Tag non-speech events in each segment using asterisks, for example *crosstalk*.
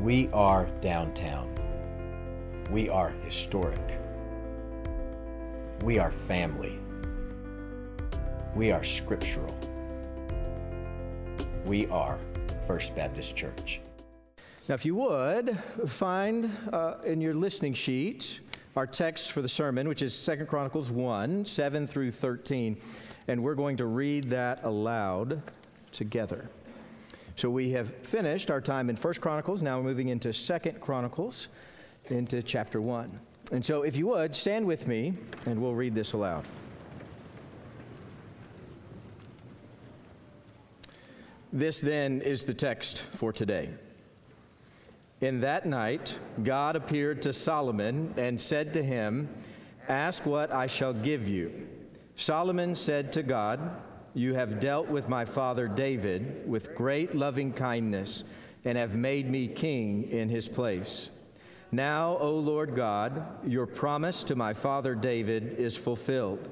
We are downtown. We are historic. We are family. We are scriptural. We are First Baptist Church. Now, if you would, find uh, in your listening sheet our text for the sermon, which is Second Chronicles 1 7 through 13. And we're going to read that aloud together. So we have finished our time in First Chronicles. Now we're moving into Second Chronicles, into chapter 1. And so, if you would, stand with me and we'll read this aloud. This then is the text for today. In that night, God appeared to Solomon and said to him, Ask what I shall give you. Solomon said to God, You have dealt with my father David with great loving kindness and have made me king in his place. Now, O Lord God, your promise to my father David is fulfilled.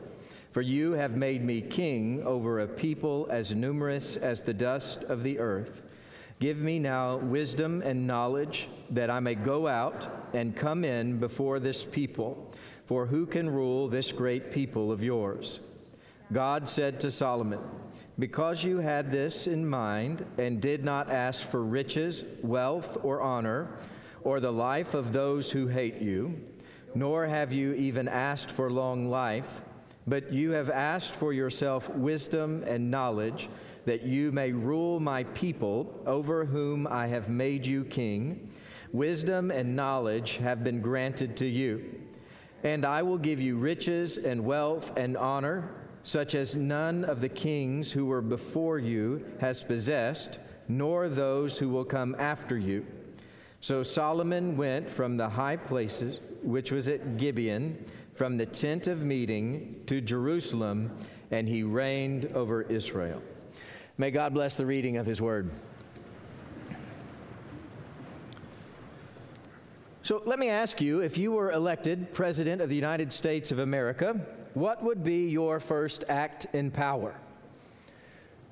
For you have made me king over a people as numerous as the dust of the earth. Give me now wisdom and knowledge that I may go out and come in before this people. For who can rule this great people of yours? God said to Solomon, Because you had this in mind and did not ask for riches, wealth, or honor, or the life of those who hate you, nor have you even asked for long life, but you have asked for yourself wisdom and knowledge, that you may rule my people over whom I have made you king. Wisdom and knowledge have been granted to you. And I will give you riches and wealth and honor, such as none of the kings who were before you has possessed, nor those who will come after you. So Solomon went from the high places, which was at Gibeon, from the tent of meeting to Jerusalem, and he reigned over Israel. May God bless the reading of his word. So let me ask you if you were elected President of the United States of America, what would be your first act in power?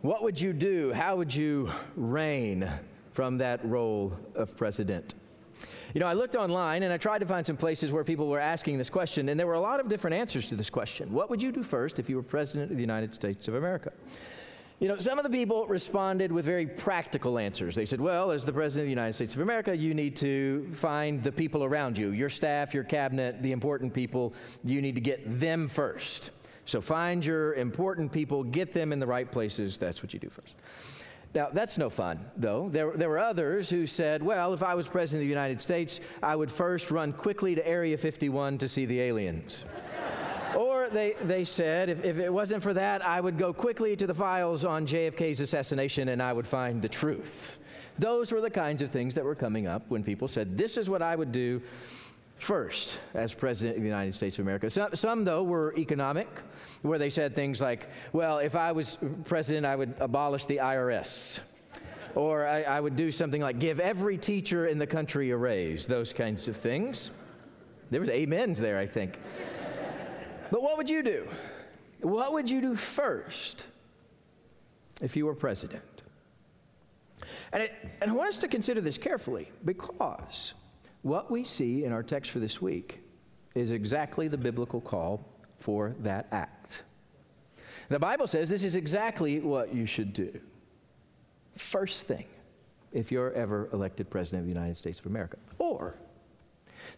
What would you do? How would you reign? from that role of president? You know, I looked online and I tried to find some places where people were asking this question, and there were a lot of different answers to this question. What would you do first if you were president of the United States of America? You know, some of the people responded with very practical answers. They said, well, as the President of the United States of America, you need to find the people around you, your staff, your cabinet, the important people. You need to get them first. So find your important people, get them in the right places. That's what you do first. Now, that's no fun, though. There, there were others who said, well, if I was President of the United States, I would first run quickly to Area 51 to see the aliens. Or they, they said, if, if it wasn't for that, I would go quickly to the files on JFK's assassination and I would find the truth. Those were the kinds of things that were coming up when people said, this is what I would do first as President of the United States of America. Some, some, though, were economic, where they said things like, well, if I was president, I would abolish the IRS. Or I, I would do something like give every teacher in the country a raise, those kinds of things. There was amens there, I think. But what would you do? What would you do first if you were president? And, it, and I want us to consider this carefully because what we see in our text for this week is exactly the biblical call for that act. The Bible says this is exactly what you should do. First thing, if you're ever elected President of the United States of America. Or,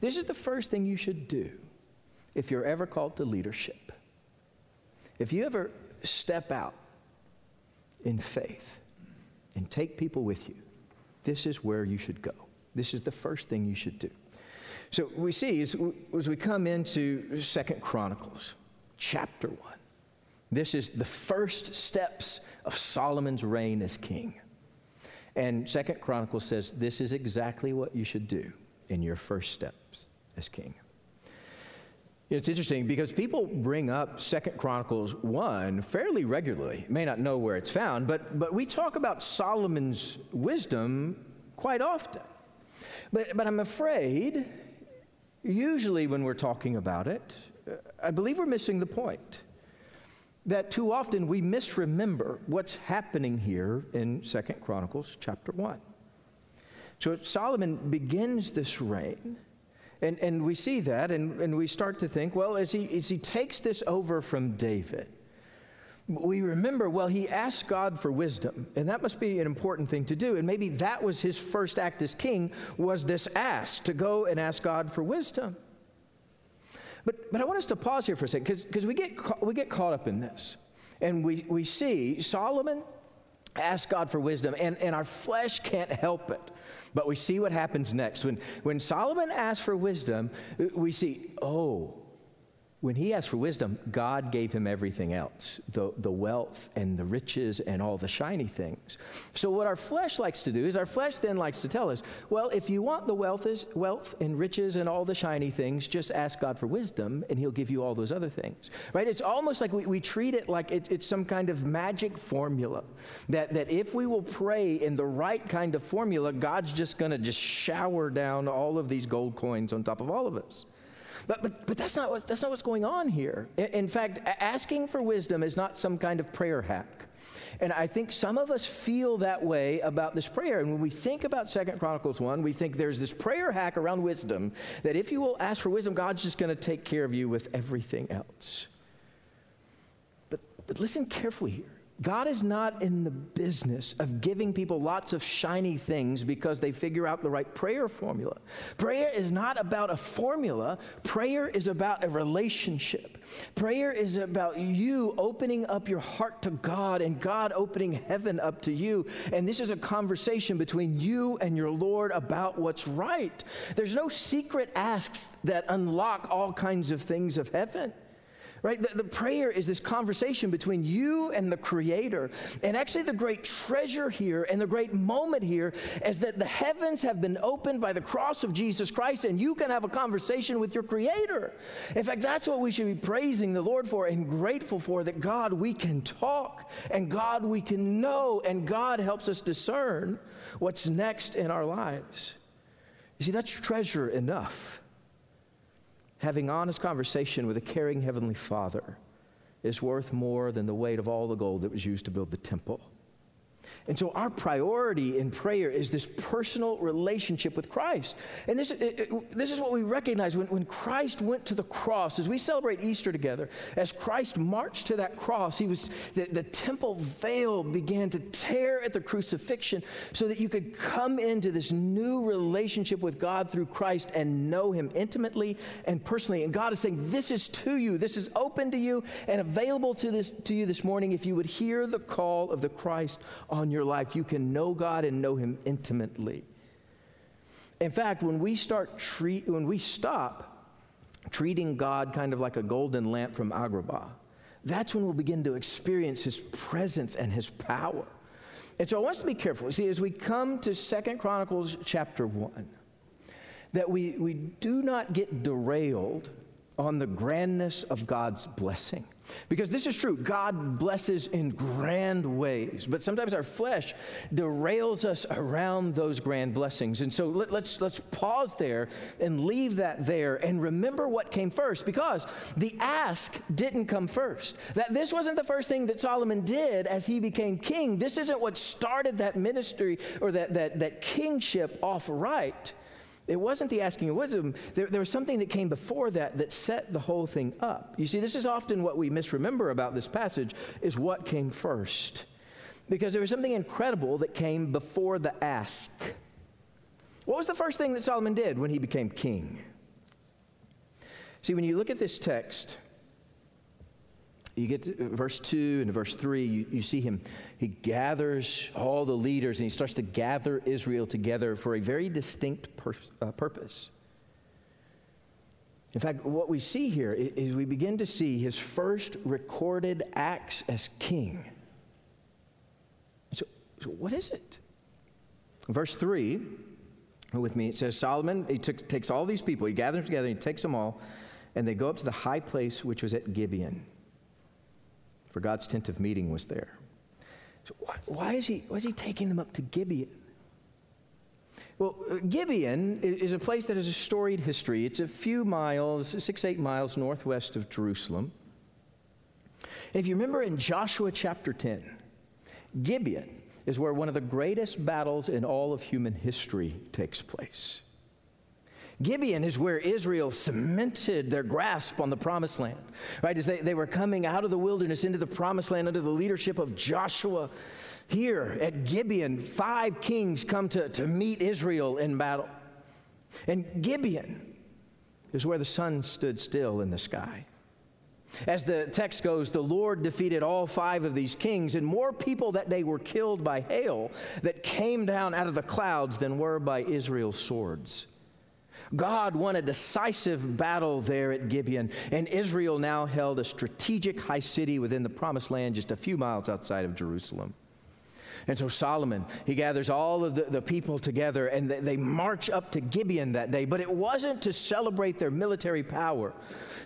this is the first thing you should do if you're ever called to leadership. If you ever step out in faith and take people with you, this is where you should go. This is the first thing you should do. So we see as, we come into Second Chronicles, chapter 1, this is the first steps of Solomon's reign as king. And Second Chronicles says this is exactly what you should do in your first steps as king. It's interesting because people bring up Second Chronicles 1 fairly regularly. May not know where it's found, but, but we talk about Solomon's wisdom quite often. But, but I'm afraid, usually when we're talking about it, uh, I believe we're missing the point. That too often we misremember what's happening here in Second Chronicles chapter 1. So Solomon begins this reign. And, and we see that, and, and we start to think, well, as he, as he takes this over from David, we remember, well, he asked God for wisdom, and that must be an important thing to do. And maybe that was his first act as king, was this ask, to go and ask God for wisdom. But, but I want us to pause here for a second, because we get, we get caught up in this. And we, we see Solomon ask God for wisdom, and, and our flesh can't help it. But we see what happens next. When, when Solomon asks for wisdom, we see, oh, when he asked for wisdom, God gave him everything else the, the wealth and the riches and all the shiny things. So, what our flesh likes to do is our flesh then likes to tell us, well, if you want the wealth, is, wealth and riches and all the shiny things, just ask God for wisdom and he'll give you all those other things. Right? It's almost like we, we treat it like it, it's some kind of magic formula that, that if we will pray in the right kind of formula, God's just going to just shower down all of these gold coins on top of all of us. But, but, but that's, not what, that's not what's going on here. In, in fact, asking for wisdom is not some kind of prayer hack. And I think some of us feel that way about this prayer. And when we think about Second Chronicles 1, we think there's this prayer hack around wisdom that if you will ask for wisdom, God's just going to take care of you with everything else. But, but listen carefully here. God is not in the business of giving people lots of shiny things because they figure out the right prayer formula. Prayer is not about a formula, prayer is about a relationship. Prayer is about you opening up your heart to God and God opening heaven up to you. And this is a conversation between you and your Lord about what's right. There's no secret asks that unlock all kinds of things of heaven right? The, the, prayer is this conversation between you and the Creator. And actually, the great treasure here and the great moment here is that the heavens have been opened by the cross of Jesus Christ, and you can have a conversation with your Creator. In fact, that's what we should be praising the Lord for and grateful for that God, we can talk, and God, we can know, and God helps us discern what's next in our lives. You see, that's treasure enough having honest conversation with a caring Heavenly Father is worth more than the weight of all the gold that was used to build the temple. And so, our priority in prayer is this personal relationship with Christ. And this, it, it, this is what we recognize when, when Christ went to the cross, as we celebrate Easter together, as Christ marched to that cross, he was, the, the temple veil began to tear at the crucifixion so that you could come into this new relationship with God through Christ and know Him intimately and personally. And God is saying, This is to you, this is open to you and available to, this, to you this morning if you would hear the call of the Christ on your life, you can know God and know Him intimately. In fact, when we start treat, when we stop treating God kind of like a golden lamp from Agrabah, that's when we'll begin to experience His presence and His power. And so I want us to be careful. See, as we come to Second Chronicles chapter 1, that we, we do not get derailed on the grandness of God's blessing. Because this is true. God blesses in grand ways, but sometimes our flesh derails us around those grand blessings. And so let, us let's, let's pause there and leave that there and remember what came first because the ask didn't come first. That this wasn't the first thing that Solomon did as he became king. This isn't what started that ministry or that, that, that kingship off right. It wasn't the asking of wisdom. There, there, was something that came before that that set the whole thing up. You see, this is often what we misremember about this passage is what came first. Because there was something incredible that came before the ask. What was the first thing that Solomon did when he became king? See, when you look at this text, you get to verse 2 and verse 3, you, you see him. He gathers all the leaders and he starts to gather Israel together for a very distinct pur- uh, purpose. In fact, what we see here is we begin to see his first recorded acts as king. So, so what is it? Verse 3, with me, it says Solomon, he took, takes all these people, he gathers them together, he takes them all, and they go up to the high place which was at Gibeon for God's tent of meeting was there. So why, why, is he, why is he taking them up to Gibeon? Well, uh, Gibeon is a place that has a storied history. It's a few miles, six, eight miles northwest of Jerusalem. If you remember in Joshua chapter 10, Gibeon is where one of the greatest battles in all of human history takes place. Gibeon is where Israel cemented their grasp on the promised land, right? As they, they were coming out of the wilderness into the promised land under the leadership of Joshua. Here at Gibeon, five kings come to, to meet Israel in battle. And Gibeon is where the sun stood still in the sky. As the text goes, the Lord defeated all five of these kings, and more people that day were killed by hail that came down out of the clouds than were by Israel's swords. God won a decisive battle there at Gibeon, and Israel now held a strategic high city within the promised land just a few miles outside of Jerusalem. And so Solomon, he gathers all of the, the people together and they, they march up to Gibeon that day. But it wasn't to celebrate their military power.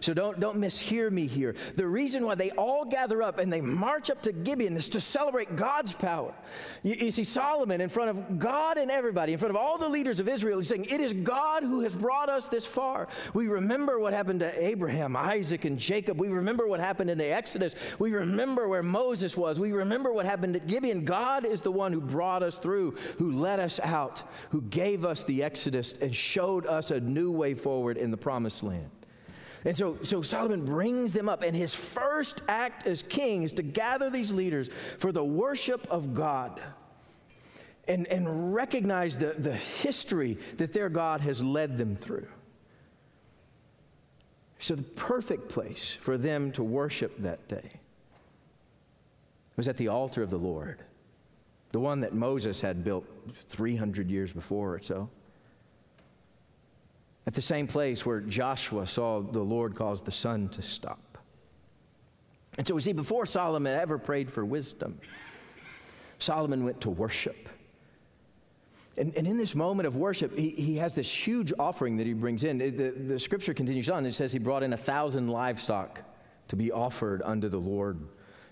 So don't, don't mishear me here. The reason why they all gather up and they march up to Gibeon is to celebrate God's power. You, you see, Solomon, in front of God and everybody, in front of all the leaders of Israel, he's saying, It is God who has brought us this far. We remember what happened to Abraham, Isaac, and Jacob. We remember what happened in the Exodus. We remember where Moses was. We remember what happened at Gibeon. God is the one who brought us through, who led us out, who gave us the Exodus and showed us a new way forward in the promised land. And so, so Solomon brings them up, and his first act as king is to gather these leaders for the worship of God and, and recognize the, the history that their God has led them through. So, the perfect place for them to worship that day was at the altar of the Lord, the one that Moses had built 300 years before or so at the same place where Joshua saw the Lord cause the sun to stop. And so we see before Solomon ever prayed for wisdom, Solomon went to worship. And, and in this moment of worship, he, he has this huge offering that he brings in. The, the scripture continues on. It says he brought in a thousand livestock to be offered unto the Lord.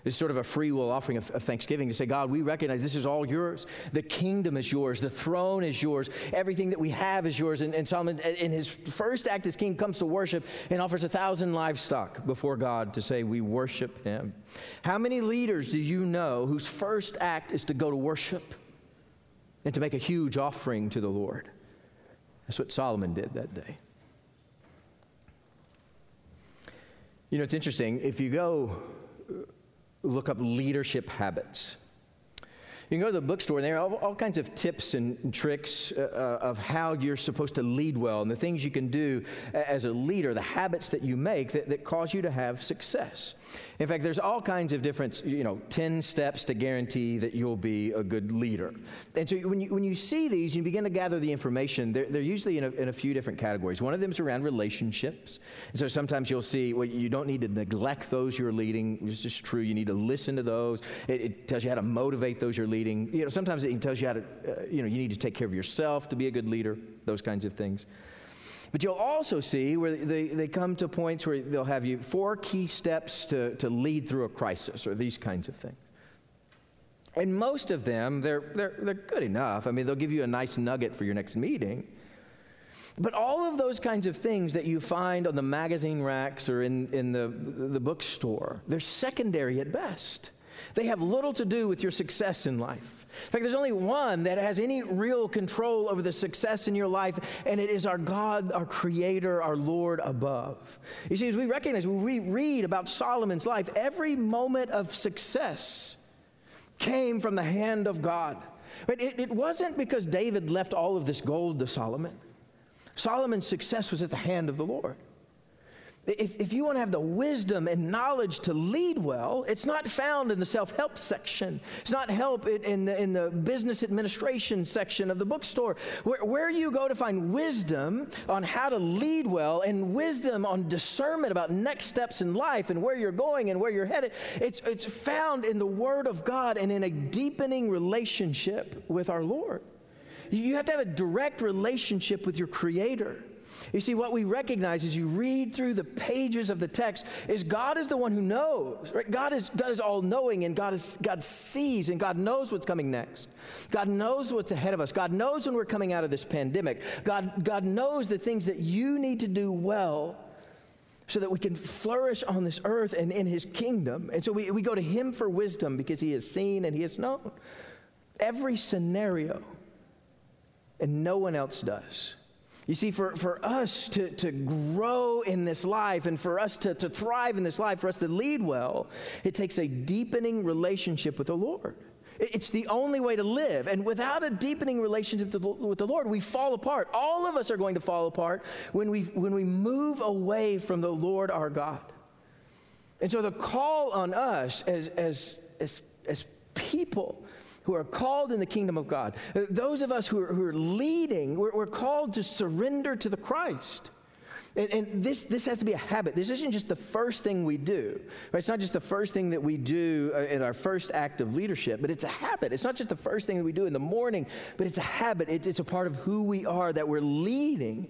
It's sort of a free will offering of, of, thanksgiving to say, God, we recognize this is all yours. The kingdom is yours. The throne is yours. Everything that we have is yours. And, and Solomon, in his first act as king, comes to worship and offers a thousand livestock before God to say, We worship him. How many leaders do you know whose first act is to go to worship and to make a huge offering to the Lord? That's what Solomon did that day. You know, it's interesting. If you go look up leadership habits. You can go to the bookstore, and there are all, all kinds of tips and, and tricks uh, uh, of how you're supposed to lead well and the things you can do as a leader, the habits that you make that, that cause you to have success. In fact, there's all kinds of different, you know, 10 steps to guarantee that you'll be a good leader. And so when you, when you see these, you begin to gather the information, they're, they're usually in a, in a few different categories. One of them is around relationships. And so sometimes you'll see, well, you don't need to neglect those you're leading. It's just true. You need to listen to those. It, it tells you how to motivate those you're leading. You know, sometimes it tells you how to, uh, you know, you need to take care of yourself to be a good leader, those kinds of things. But you'll also see where they, they come to points where they'll have you four key steps to, to lead through a crisis or these kinds of things. And most of them, they're, they're, they're good enough. I mean, they'll give you a nice nugget for your next meeting. But all of those kinds of things that you find on the magazine racks or in, in the, the bookstore, they're secondary at best. They have little to do with your success in life. In fact, there's only one that has any real control over the success in your life, and it is our God, our Creator, our Lord above. You see, as we recognize, when we read about Solomon's life, every moment of success came from the hand of God. But it, it wasn't because David left all of this gold to Solomon. Solomon's success was at the hand of the Lord. If, if you want to have the wisdom and knowledge to lead well, it's not found in the self help section. It's not help in, in, the, in the business administration section of the bookstore. Where, where you go to find wisdom on how to lead well and wisdom on discernment about next steps in life and where you're going and where you're headed, it's, it's found in the Word of God and in a deepening relationship with our Lord. You have to have a direct relationship with your Creator. You see, what we recognize as you read through the pages of the text is God is the one who knows. Right? God is God is all knowing, and God is God sees, and God knows what's coming next. God knows what's ahead of us. God knows when we're coming out of this pandemic. God God knows the things that you need to do well so that we can flourish on this earth and in his kingdom. And so we, we go to him for wisdom because he has seen and he has known. every scenario, and no one else does. You see, for, for us to, to grow in this life and for us to, to thrive in this life, for us to lead well, it takes a deepening relationship with the Lord. It's the only way to live. And without a deepening relationship with the Lord, we fall apart. All of us are going to fall apart when we, when we move away from the Lord our God. And so the call on us as, as, as, as people who are called in the kingdom of God, those of us who are, who are leading, we're, we're called to surrender to the Christ. And, and, this, this has to be a habit. This isn't just the first thing we do. Right? It's not just the first thing that we do uh, in our first act of leadership, but it's a habit. It's not just the first thing that we do in the morning, but it's a habit. It, it's a part of who we are that we're leading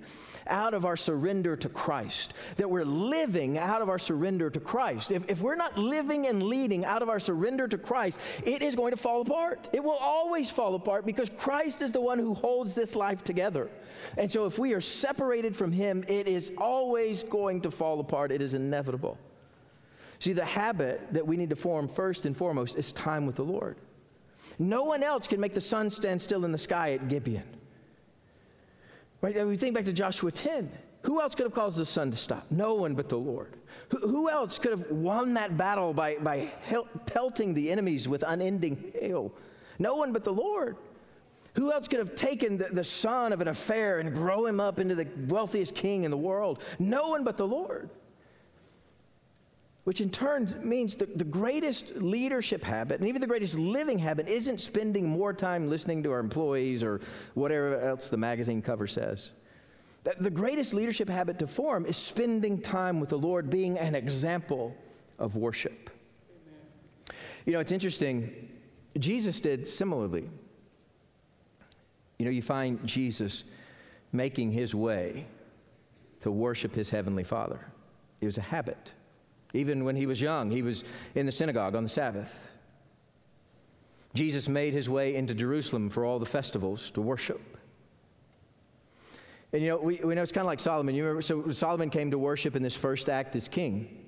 out of our surrender to Christ, that we're living out of our surrender to Christ. If, if we're not living and leading out of our surrender to Christ, it is going to fall apart. It will always fall apart because Christ is the one who holds this life together. And so if we are separated from Him, it is always going to fall apart. It is inevitable. See, the habit that we need to form first and foremost is time with the Lord. No one else can make the sun stand still in the sky at Gibeon. Right? We think back to Joshua 10. Who else could have caused the sun to stop? No one but the Lord. Who, who else could have won that battle by, by pelting the enemies with unending hail? No one but the Lord. Who else could have taken the, the son of an affair and grow him up into the wealthiest king in the world? No one but the Lord. Which in turn means the, the greatest leadership habit and even the greatest living habit isn't spending more time listening to our employees or whatever else the magazine cover says. The greatest leadership habit to form is spending time with the Lord, being an example of worship. Amen. You know, it's interesting. Jesus did similarly. You know, you find Jesus making his way to worship his heavenly Father. It was a habit. Even when he was young, he was in the synagogue on the Sabbath. Jesus made his way into Jerusalem for all the festivals to worship. And you know, we, we know it's kind of like Solomon. You remember, so Solomon came to worship in this first act as king.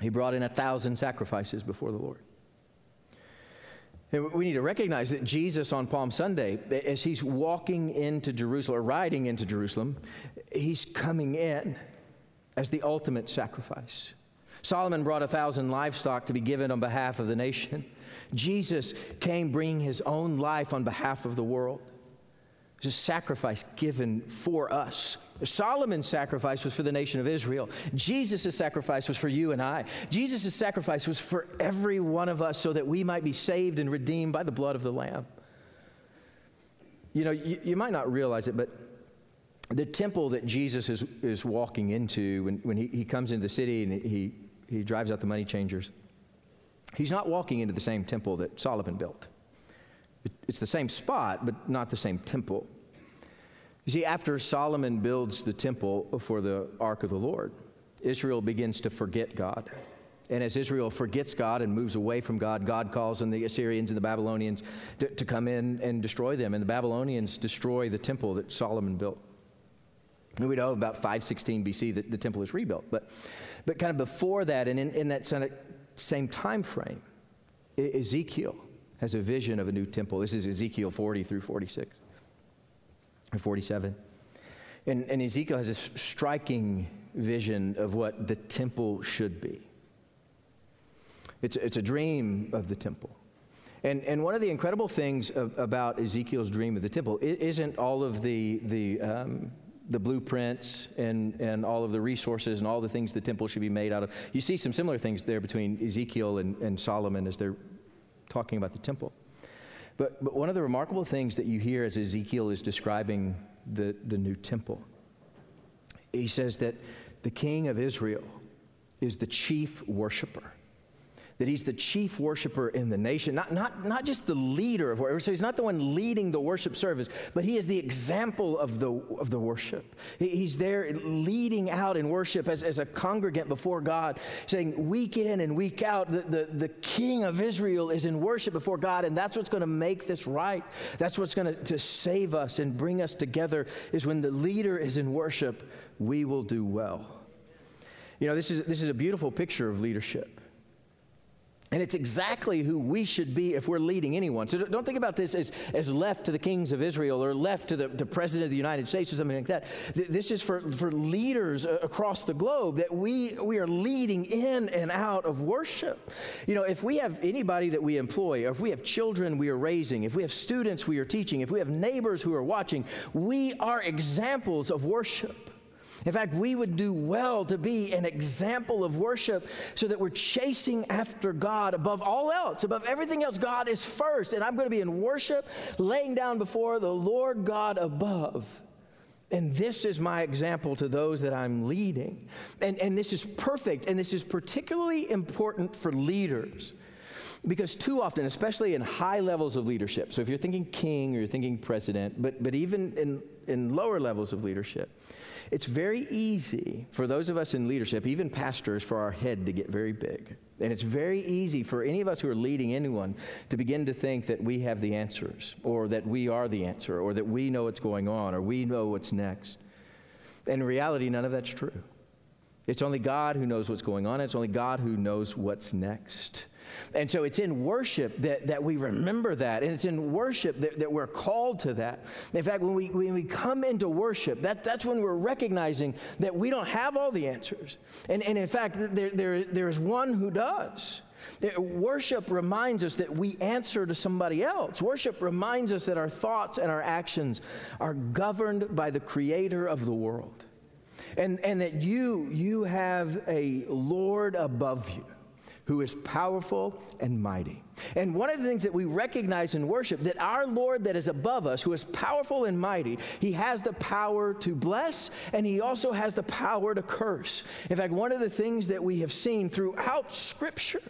He brought in a thousand sacrifices before the Lord. And we need to recognize that Jesus on Palm Sunday, as he's walking into Jerusalem or riding into Jerusalem, he's coming in as the ultimate sacrifice. Solomon brought a thousand livestock to be given on behalf of the nation. Jesus came bringing his own life on behalf of the world. It was a sacrifice given for us. Solomon's sacrifice was for the nation of Israel. Jesus' sacrifice was for you and I. Jesus' sacrifice was for every one of us so that we might be saved and redeemed by the blood of the Lamb. You know, you, you might not realize it, but the temple that Jesus is, is walking into when, when he, he comes into the city and he, he drives out the money changers, he's not walking into the same temple that Solomon built. It's the same spot, but not the same temple. You see, after Solomon builds the temple for the ark of the Lord, Israel begins to forget God. And as Israel forgets God and moves away from God, God calls on the Assyrians and the Babylonians to, to, come in and destroy them. And the Babylonians destroy the temple that Solomon built. And we know about 516 BC that the temple is rebuilt. But but kind of before that, and in, in that same time frame, Ezekiel has a vision of a new temple. This is Ezekiel 40 through 46 or 47. And, and Ezekiel has a striking vision of what the temple should be. It's, it's a dream of the temple. And, and one of the incredible things of, about Ezekiel's dream of the temple isn't all of the, the um, the blueprints and, and all of the resources and all the things the temple should be made out of. You see some similar things there between Ezekiel and, and Solomon as they're talking about the temple. But, but one of the remarkable things that you hear as Ezekiel is describing the, the new temple, he says that the king of Israel is the chief worshiper that he's the chief worshiper in the nation, not, not, not just the leader of worship. So he's not the one leading the worship service, but he is the example of the, of the worship. He's there leading out in worship as, as a congregant before God, saying week in and week out, the, the, the king of Israel is in worship before God, and that's what's going to make this right. That's what's going to save us and bring us together, is when the leader is in worship, we will do well. You know, this is, this is a beautiful picture of leadership. And it's exactly who we should be if we're leading anyone. So don't think about this as, as left to the kings of Israel or left to the, the president of the United States or something like that. This is for, for leaders uh, across the globe that we, we are leading in and out of worship. You know, if we have anybody that we employ, or if we have children we are raising, if we have students we are teaching, if we have neighbors who are watching, we are examples of worship. In fact, we would do well to be an example of worship so that we're chasing after God above all else, above everything else. God is first. And I'm going to be in worship, laying down before the Lord God above. And this is my example to those that I'm leading. And, and this is perfect, and this is particularly important for leaders. Because too often, especially in high levels of leadership, so if you're thinking king or you're thinking president, but, but even in, in lower levels of leadership, it's very easy for those of us in leadership, even pastors, for our head to get very big. And it's very easy for any of us who are leading anyone to begin to think that we have the answers, or that we are the answer, or that we know what's going on, or we know what's next. In reality, none of that's true. It's only God who knows what's going on, it's only God who knows what's next. And so it's in worship that, that we remember that. And it's in worship that, that we're called to that. In fact, when we, when we come into worship, that, that's when we're recognizing that we don't have all the answers. And, and in fact, there, there, there's one who does. Worship reminds us that we answer to somebody else. Worship reminds us that our thoughts and our actions are governed by the creator of the world. And, and that you, you have a Lord above you who is powerful and mighty. And one of the things that we recognize in worship that our Lord that is above us, who is powerful and mighty, he has the power to bless and he also has the power to curse. In fact, one of the things that we have seen throughout scripture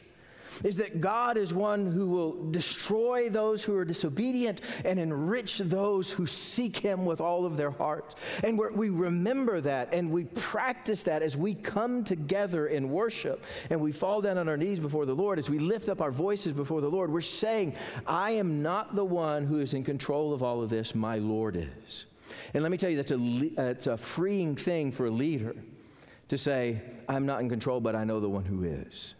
is that God is one who will destroy those who are disobedient and enrich those who seek Him with all of their hearts. And we remember that and we practice that as we come together in worship and we fall down on our knees before the Lord, as we lift up our voices before the Lord. We're saying, I am not the one who is in control of all of this, my Lord is. And let me tell you, that's a, a freeing thing for a leader to say, I'm not in control, but I know the one who is.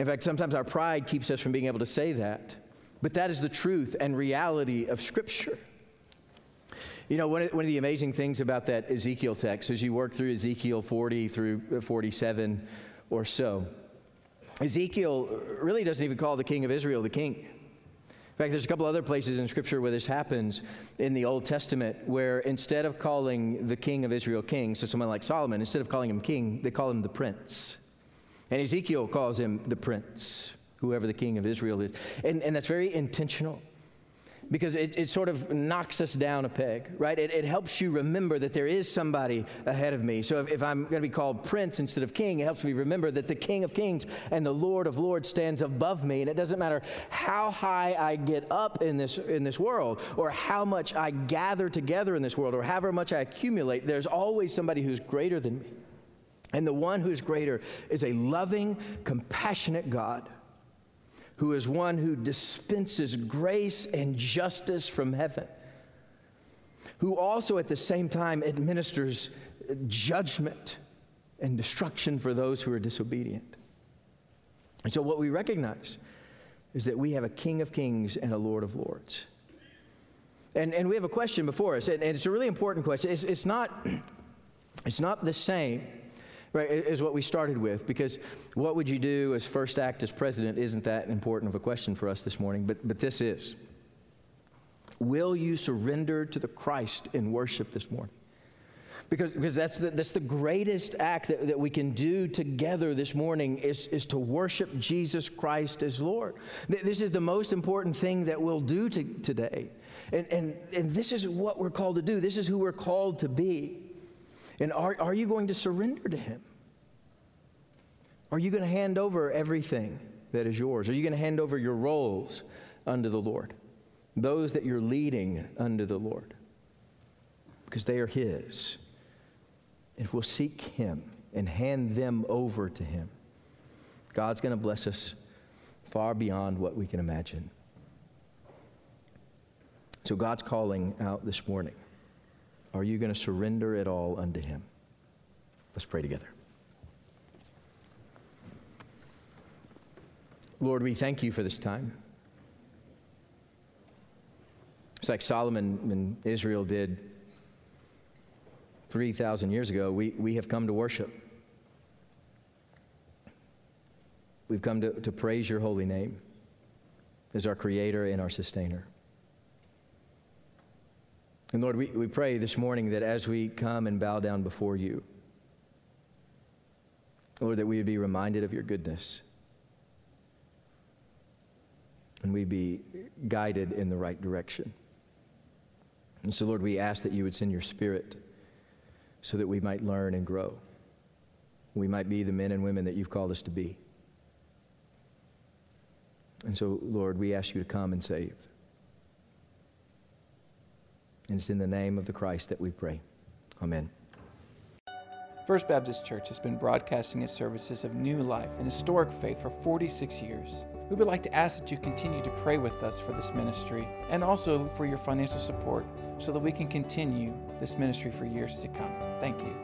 In fact, sometimes our pride keeps us from being able to say that. But that is the truth and reality of Scripture. You know, one of, one of the amazing things about that Ezekiel text, as you work through Ezekiel 40 through uh, 47 or so, Ezekiel really doesn't even call the king of Israel the king. In fact, there's a couple other places in Scripture where this happens in the Old Testament, where instead of calling the king of Israel king, so someone like Solomon, instead of calling him king, they call him the prince. And Ezekiel calls him the prince, whoever the king of Israel is. And, and that's very intentional because it, it sort of knocks us down a peg, right? It, it helps you remember that there is somebody ahead of me. So if, if I'm going to be called prince instead of king, it helps me remember that the king of kings and the lord of lords stands above me. And it doesn't matter how high I get up in this, in this world or how much I gather together in this world or however much I accumulate, there's always somebody who's greater than me. And the one who is greater is a loving, compassionate God who is one who dispenses grace and justice from heaven, who also at the same time administers judgment and destruction for those who are disobedient. And so, what we recognize is that we have a King of Kings and a Lord of Lords. And, and we have a question before us, and, and it's a really important question. It's, it's, not, *clears throat* it's not the same right, is what we started with. Because what would you do as first act as president isn't that important of a question for us this morning, but, but this is. Will you surrender to the Christ in worship this morning? Because, because that's, the, that's the greatest act that, that we can do together this morning is, is to worship Jesus Christ as Lord. This is the most important thing that we'll do to, today. And, and, and this is what we're called to do. This is who we're called to be. And are, are you going to surrender to Him? Are you going to hand over everything that is yours? Are you going to hand over your roles unto the Lord? Those that you're leading unto the Lord? Because they are His. If we'll seek Him and hand them over to Him, God's going to bless us far beyond what we can imagine. So God's calling out this morning. Are you going to surrender it all unto Him? Let's pray together. Lord, we thank you for this time. It's like Solomon and Israel did 3,000 years ago. We, we have come to worship. We've come to, to praise your holy name as our creator and our sustainer. And Lord, we, we pray this morning that as we come and bow down before you, Lord, that we would be reminded of your goodness and we be guided in the right direction. And so, Lord, we ask that you would send your spirit so that we might learn and grow. We might be the men and women that you've called us to be. And so, Lord, we ask you to come and save. And it's in the name of the Christ that we pray. Amen. First Baptist Church has been broadcasting its services of new life and historic faith for 46 years. We would like to ask that you continue to pray with us for this ministry and also for your financial support so that we can continue this ministry for years to come. Thank you.